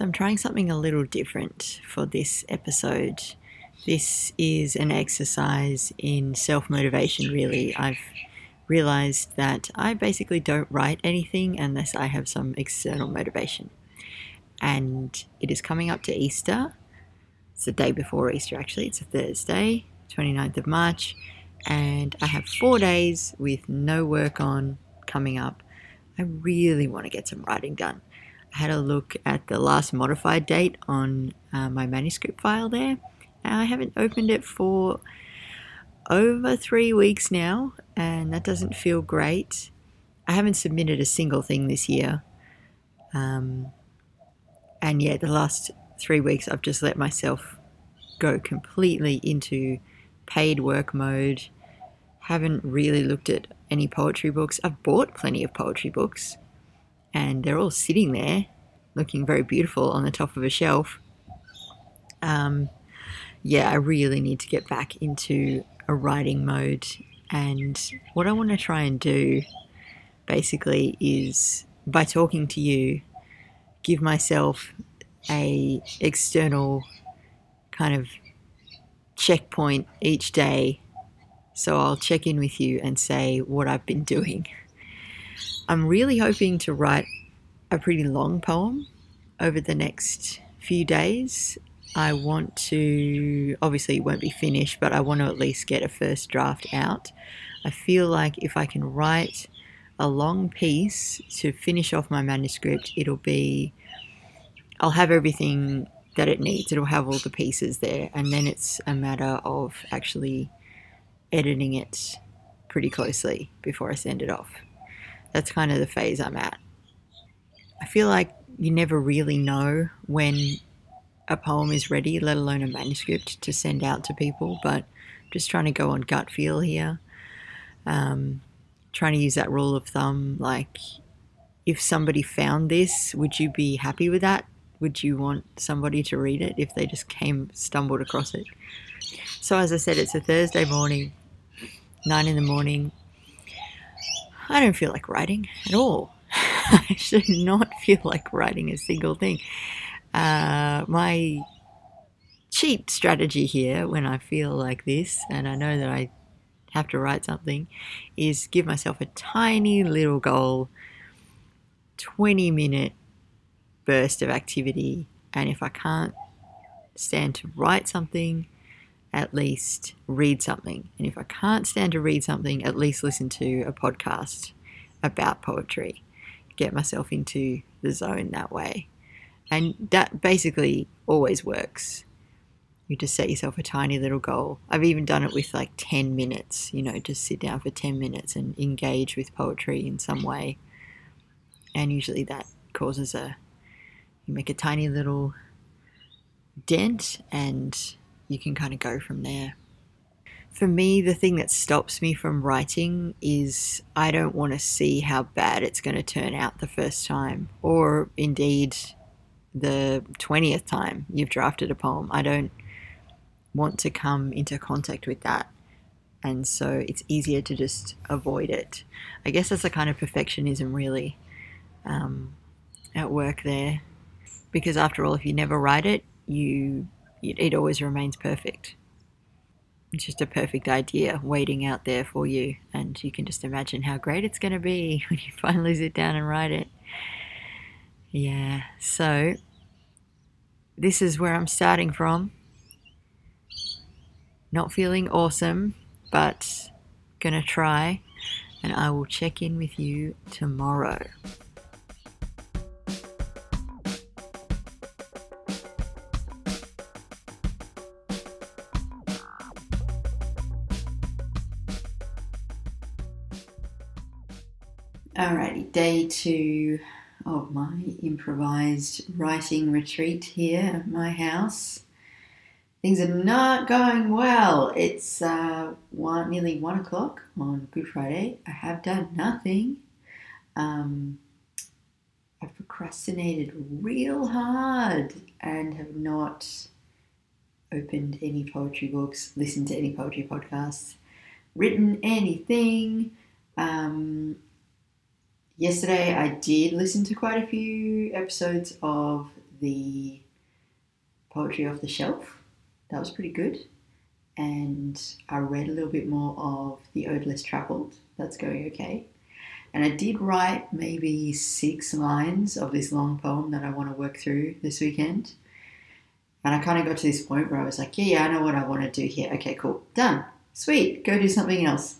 So, I'm trying something a little different for this episode. This is an exercise in self motivation, really. I've realized that I basically don't write anything unless I have some external motivation. And it is coming up to Easter. It's the day before Easter, actually. It's a Thursday, 29th of March. And I have four days with no work on coming up. I really want to get some writing done. Had a look at the last modified date on uh, my manuscript file there. I haven't opened it for over three weeks now, and that doesn't feel great. I haven't submitted a single thing this year. Um, and yet, the last three weeks, I've just let myself go completely into paid work mode. Haven't really looked at any poetry books. I've bought plenty of poetry books, and they're all sitting there looking very beautiful on the top of a shelf. Um, yeah, I really need to get back into a writing mode. And what I want to try and do basically is by talking to you, give myself a external kind of checkpoint each day. So I'll check in with you and say what I've been doing. I'm really hoping to write a pretty long poem over the next few days I want to, obviously, it won't be finished, but I want to at least get a first draft out. I feel like if I can write a long piece to finish off my manuscript, it'll be, I'll have everything that it needs. It'll have all the pieces there. And then it's a matter of actually editing it pretty closely before I send it off. That's kind of the phase I'm at. I feel like you never really know when a poem is ready, let alone a manuscript to send out to people. But just trying to go on gut feel here. Um, trying to use that rule of thumb like, if somebody found this, would you be happy with that? Would you want somebody to read it if they just came, stumbled across it? So, as I said, it's a Thursday morning, nine in the morning. I don't feel like writing at all. I should not feel like writing a single thing. Uh, my cheat strategy here when I feel like this, and I know that I have to write something, is give myself a tiny little goal 20 minute burst of activity. And if I can't stand to write something, at least read something. And if I can't stand to read something, at least listen to a podcast about poetry. Get myself into the zone that way. And that basically always works. You just set yourself a tiny little goal. I've even done it with like 10 minutes, you know, just sit down for 10 minutes and engage with poetry in some way. And usually that causes a, you make a tiny little dent and you can kind of go from there. For me, the thing that stops me from writing is I don't want to see how bad it's going to turn out the first time, or indeed the 20th time you've drafted a poem. I don't want to come into contact with that. And so it's easier to just avoid it. I guess that's a kind of perfectionism, really, um, at work there. Because after all, if you never write it, you it, it always remains perfect. It's just a perfect idea waiting out there for you, and you can just imagine how great it's going to be when you finally sit down and write it. Yeah, so this is where I'm starting from. Not feeling awesome, but gonna try, and I will check in with you tomorrow. Alrighty, day two of my improvised writing retreat here at my house. Things are not going well. It's uh, one, nearly one o'clock on Good Friday. I have done nothing. Um, I've procrastinated real hard and have not opened any poetry books, listened to any poetry podcasts, written anything. Um, yesterday I did listen to quite a few episodes of the Poetry Off the Shelf. That was pretty good. And I read a little bit more of The Ode Less Travelled. That's going okay. And I did write maybe six lines of this long poem that I want to work through this weekend. And I kind of got to this point where I was like, yeah, yeah, I know what I want to do here. Okay, cool. Done. Sweet. Go do something else.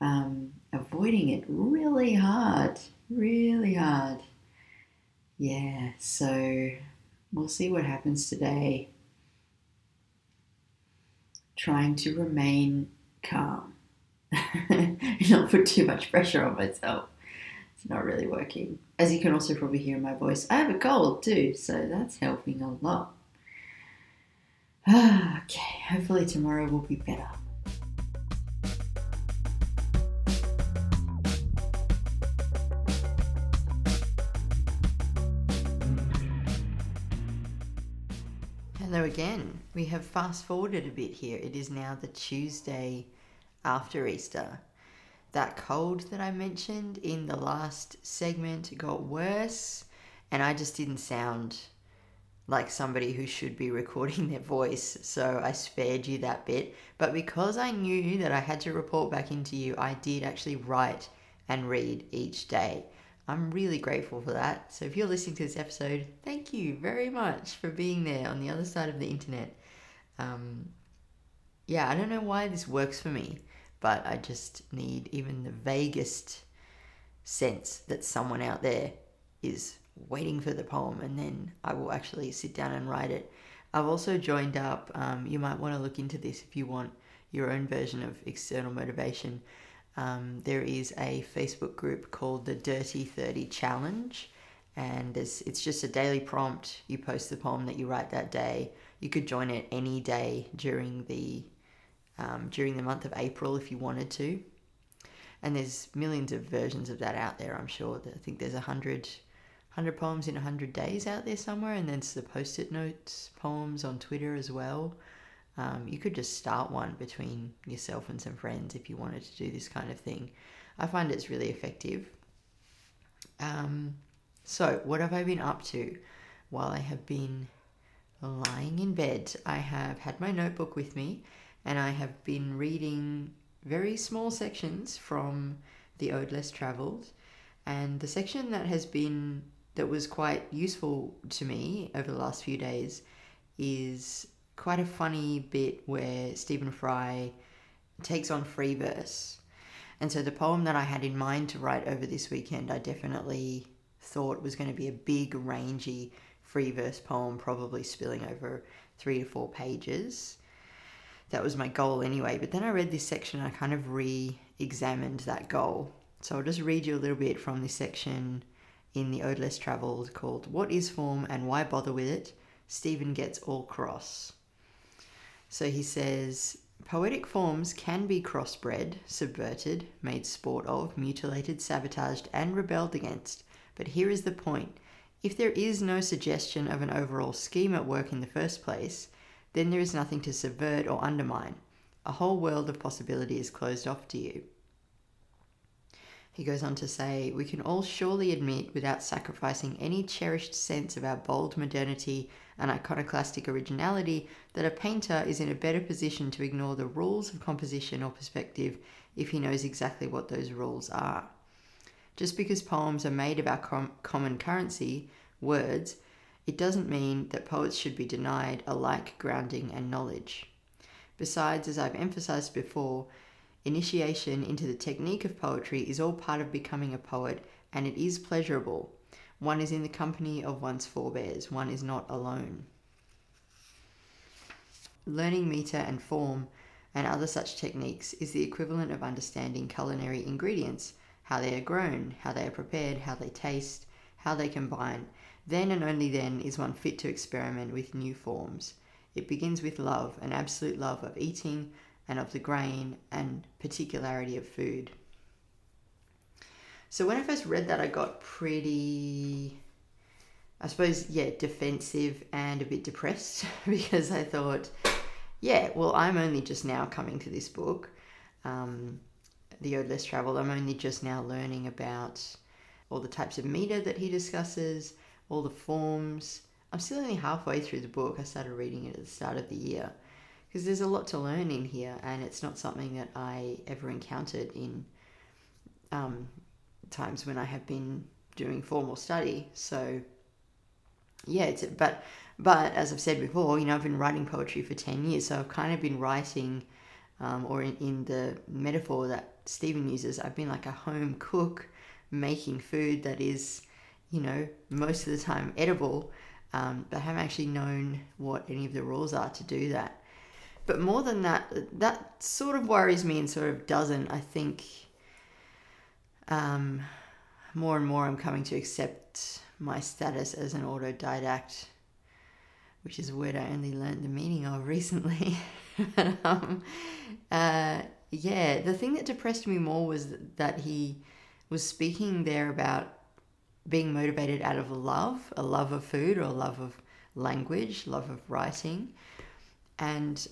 Um, avoiding it really hard. Really hard. Yeah, so we'll see what happens today. Trying to remain calm. not put too much pressure on myself. It's not really working. As you can also probably hear in my voice, I have a cold too, so that's helping a lot. okay, hopefully tomorrow will be better. Again. We have fast forwarded a bit here. It is now the Tuesday after Easter. That cold that I mentioned in the last segment got worse, and I just didn't sound like somebody who should be recording their voice, so I spared you that bit. But because I knew that I had to report back into you, I did actually write and read each day. I'm really grateful for that. So if you're listening to this episode, thank you very much for being there on the other side of the internet. Um, yeah, I don't know why this works for me, but I just need even the vaguest sense that someone out there is waiting for the poem and then I will actually sit down and write it. I've also joined up, um, you might want to look into this if you want your own version of external motivation. Um, there is a Facebook group called the Dirty 30 Challenge, and it's just a daily prompt. You post the poem that you write that day. You could join it any day during the um, during the month of April if you wanted to. And there's millions of versions of that out there. I'm sure. I think there's a hundred 100 poems in 100 days out there somewhere, and then the post it notes poems on Twitter as well. Um, you could just start one between yourself and some friends if you wanted to do this kind of thing. I find it's really effective. Um, so, what have I been up to while I have been lying in bed? I have had my notebook with me and I have been reading very small sections from The Ode Less Travelled. And the section that has been that was quite useful to me over the last few days is quite a funny bit where Stephen Fry takes on free verse. And so the poem that I had in mind to write over this weekend, I definitely thought was going to be a big, rangy free verse poem, probably spilling over three to four pages. That was my goal anyway. But then I read this section, I kind of re examined that goal. So I'll just read you a little bit from this section in the Ode Less Travelled called What is Form and Why Bother with It? Stephen gets all cross. So he says, Poetic forms can be crossbred, subverted, made sport of, mutilated, sabotaged, and rebelled against. But here is the point. If there is no suggestion of an overall scheme at work in the first place, then there is nothing to subvert or undermine. A whole world of possibility is closed off to you. He goes on to say, We can all surely admit, without sacrificing any cherished sense of our bold modernity and iconoclastic originality, that a painter is in a better position to ignore the rules of composition or perspective if he knows exactly what those rules are. Just because poems are made of our com- common currency, words, it doesn't mean that poets should be denied a like grounding and knowledge. Besides, as I've emphasized before, Initiation into the technique of poetry is all part of becoming a poet, and it is pleasurable. One is in the company of one's forebears, one is not alone. Learning meter and form and other such techniques is the equivalent of understanding culinary ingredients, how they are grown, how they are prepared, how they taste, how they combine. Then and only then is one fit to experiment with new forms. It begins with love, an absolute love of eating, and of the grain and particularity of food. So when I first read that, I got pretty, I suppose, yeah, defensive and a bit depressed because I thought, yeah, well, I'm only just now coming to this book, um, The Ode Less Travel. I'm only just now learning about all the types of meter that he discusses, all the forms. I'm still only halfway through the book. I started reading it at the start of the year because there's a lot to learn in here, and it's not something that I ever encountered in um, times when I have been doing formal study. So yeah, it's but but as I've said before, you know, I've been writing poetry for ten years, so I've kind of been writing, um, or in, in the metaphor that Stephen uses, I've been like a home cook, making food that is, you know, most of the time edible, um, but I haven't actually known what any of the rules are to do that. But more than that, that sort of worries me and sort of doesn't. I think um, more and more I'm coming to accept my status as an autodidact, which is a word I only learned the meaning of recently. um, uh, yeah, the thing that depressed me more was that he was speaking there about being motivated out of love, a love of food or a love of language, love of writing. And,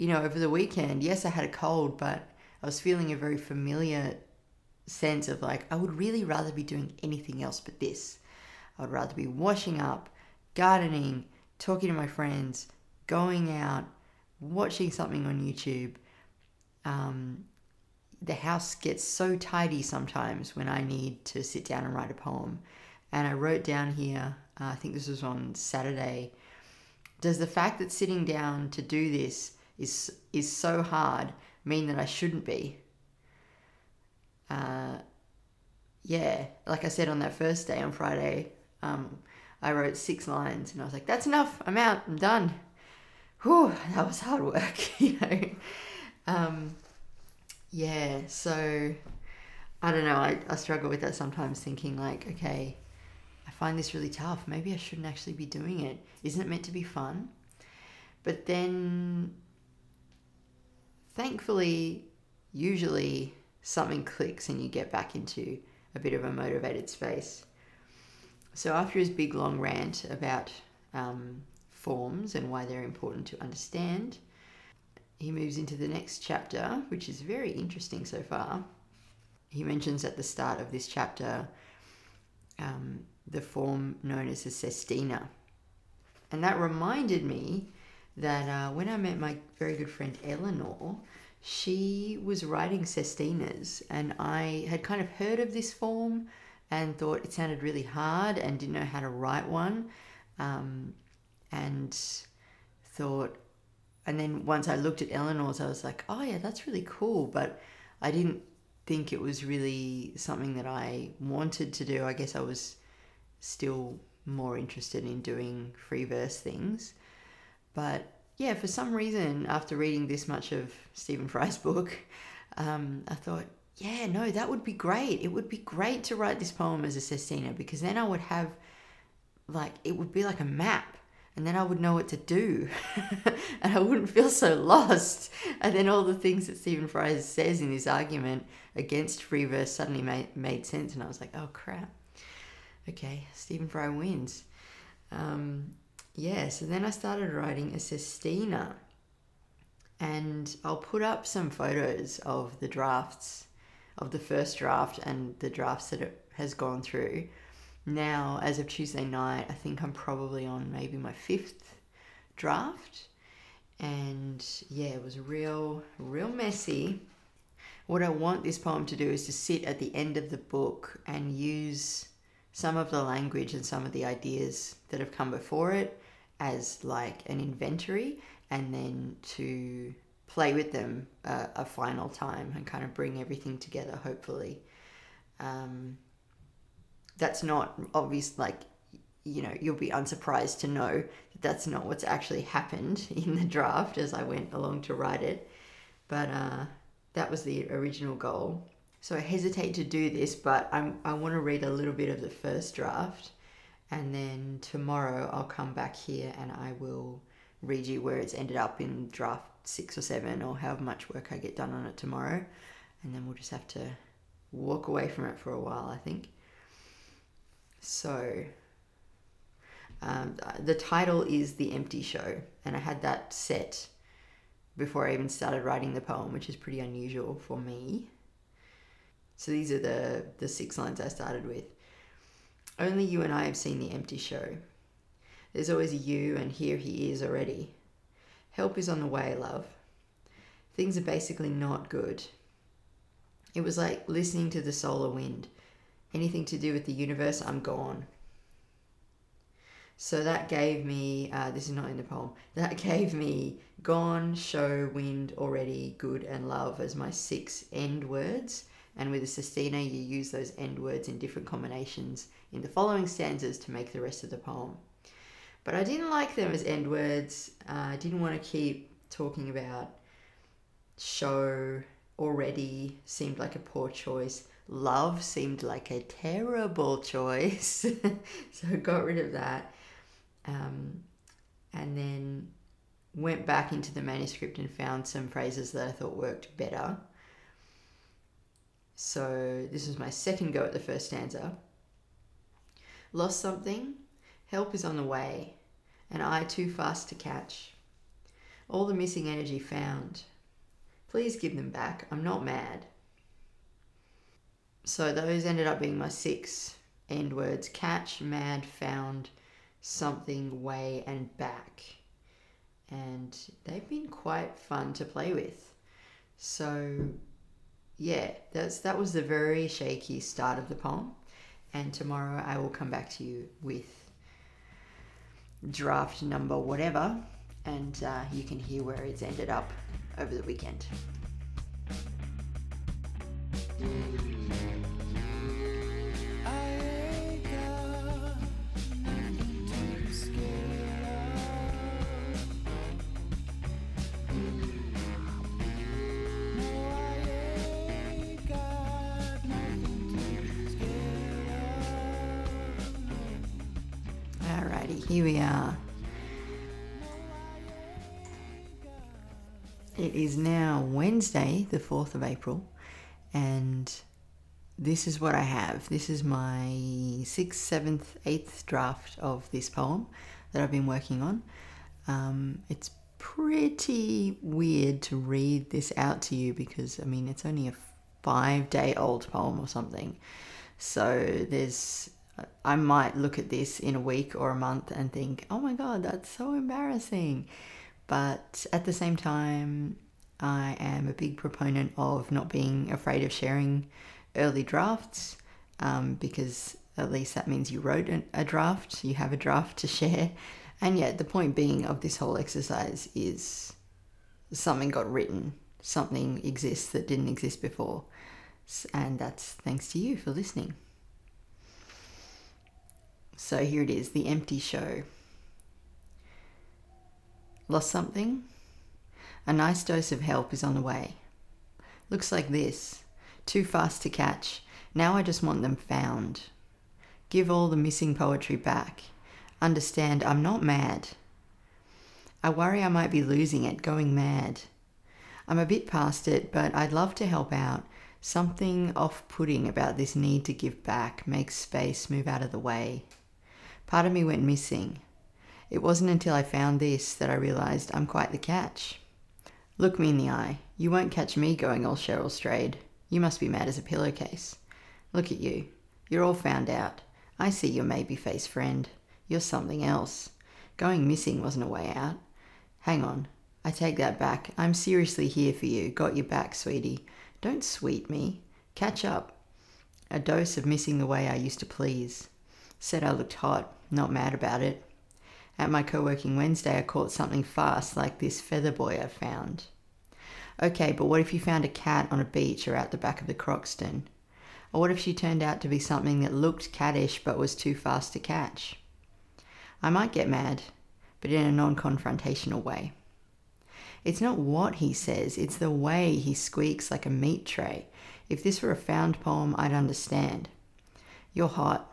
you know, over the weekend, yes, I had a cold, but I was feeling a very familiar sense of like, I would really rather be doing anything else but this. I would rather be washing up, gardening, talking to my friends, going out, watching something on YouTube. Um, the house gets so tidy sometimes when I need to sit down and write a poem. And I wrote down here, uh, I think this was on Saturday. Does the fact that sitting down to do this is is so hard mean that I shouldn't be? Uh, yeah, like I said on that first day on Friday, um, I wrote six lines and I was like, that's enough. I'm out. I'm done. Whew, that was hard work, you know. Um, yeah, so I don't know. I, I struggle with that sometimes thinking, like, okay, I find this really tough. Maybe I shouldn't actually be doing it. Isn't it meant to be fun? But then, thankfully, usually something clicks and you get back into a bit of a motivated space. So, after his big long rant about um, forms and why they're important to understand, he moves into the next chapter, which is very interesting so far. He mentions at the start of this chapter um, the form known as a sestina. And that reminded me that uh, when I met my very good friend Eleanor, she was writing sestinas, and I had kind of heard of this form and thought it sounded really hard and didn't know how to write one. Um, and thought, and then once I looked at Eleanor's, I was like, oh yeah, that's really cool. But I didn't think it was really something that I wanted to do. I guess I was still more interested in doing free verse things. But yeah, for some reason, after reading this much of Stephen Fry's book, um, I thought, yeah, no, that would be great. It would be great to write this poem as a sestina because then I would have, like, it would be like a map and then I would know what to do and I wouldn't feel so lost. And then all the things that Stephen Fry says in his argument against free verse suddenly made, made sense. And I was like, oh crap. Okay, Stephen Fry wins. Um, yeah, so then I started writing a sestina. And I'll put up some photos of the drafts, of the first draft and the drafts that it has gone through. Now, as of Tuesday night, I think I'm probably on maybe my fifth draft. And yeah, it was real, real messy. What I want this poem to do is to sit at the end of the book and use some of the language and some of the ideas that have come before it as like an inventory and then to play with them uh, a final time and kind of bring everything together hopefully. Um, that's not obvious like you know you'll be unsurprised to know that that's not what's actually happened in the draft as i went along to write it. But uh, that was the original goal. So i hesitate to do this but I'm, i want to read a little bit of the first draft and then tomorrow I'll come back here and I will read you where it's ended up in draft six or seven or however much work I get done on it tomorrow. And then we'll just have to walk away from it for a while, I think. So, um, the title is The Empty Show, and I had that set before I even started writing the poem, which is pretty unusual for me. So, these are the, the six lines I started with. Only you and I have seen the empty show. There's always a you, and here he is already. Help is on the way, love. Things are basically not good. It was like listening to the solar wind. Anything to do with the universe, I'm gone. So that gave me, uh, this is not in the poem, that gave me gone, show, wind, already, good, and love as my six end words. And with a sestina, you use those end words in different combinations in the following stanzas to make the rest of the poem. But I didn't like them as end words. Uh, I didn't want to keep talking about show, already seemed like a poor choice. Love seemed like a terrible choice. so I got rid of that um, and then went back into the manuscript and found some phrases that I thought worked better. So this is my second go at the first stanza. Lost something, help is on the way, and I too fast to catch. All the missing energy found. Please give them back. I'm not mad. So those ended up being my six end words catch, mad, found, something way and back. And they've been quite fun to play with. So yeah, that's that was the very shaky start of the poem. And tomorrow I will come back to you with draft number whatever, and uh, you can hear where it's ended up over the weekend. Here we are. It is now Wednesday, the 4th of April, and this is what I have. This is my sixth, seventh, eighth draft of this poem that I've been working on. Um, it's pretty weird to read this out to you because, I mean, it's only a five day old poem or something. So there's I might look at this in a week or a month and think, oh my God, that's so embarrassing. But at the same time, I am a big proponent of not being afraid of sharing early drafts um, because at least that means you wrote a draft, you have a draft to share. And yet, the point being of this whole exercise is something got written, something exists that didn't exist before. And that's thanks to you for listening. So here it is The Empty Show. Lost something? A nice dose of help is on the way. Looks like this. Too fast to catch. Now I just want them found. Give all the missing poetry back. Understand, I'm not mad. I worry I might be losing it, going mad. I'm a bit past it, but I'd love to help out. Something off putting about this need to give back, make space, move out of the way. Part of me went missing. It wasn't until I found this that I realised I'm quite the catch. Look me in the eye. You won't catch me going all Cheryl Strayed. You must be mad as a pillowcase. Look at you. You're all found out. I see your maybe face friend. You're something else. Going missing wasn't a way out. Hang on. I take that back. I'm seriously here for you. Got your back, sweetie. Don't sweet me. Catch up. A dose of missing the way I used to please. Said I looked hot. Not mad about it. At my co working Wednesday, I caught something fast like this feather boy I found. Okay, but what if you found a cat on a beach or out the back of the Croxton? Or what if she turned out to be something that looked cattish but was too fast to catch? I might get mad, but in a non confrontational way. It's not what he says, it's the way he squeaks like a meat tray. If this were a found poem, I'd understand. You're hot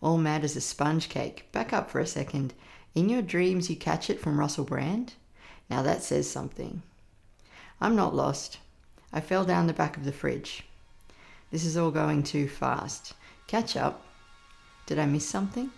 all mad as a sponge cake. Back up for a second. In your dreams, you catch it from Russell Brand? Now that says something. I'm not lost. I fell down the back of the fridge. This is all going too fast. Catch up. Did I miss something?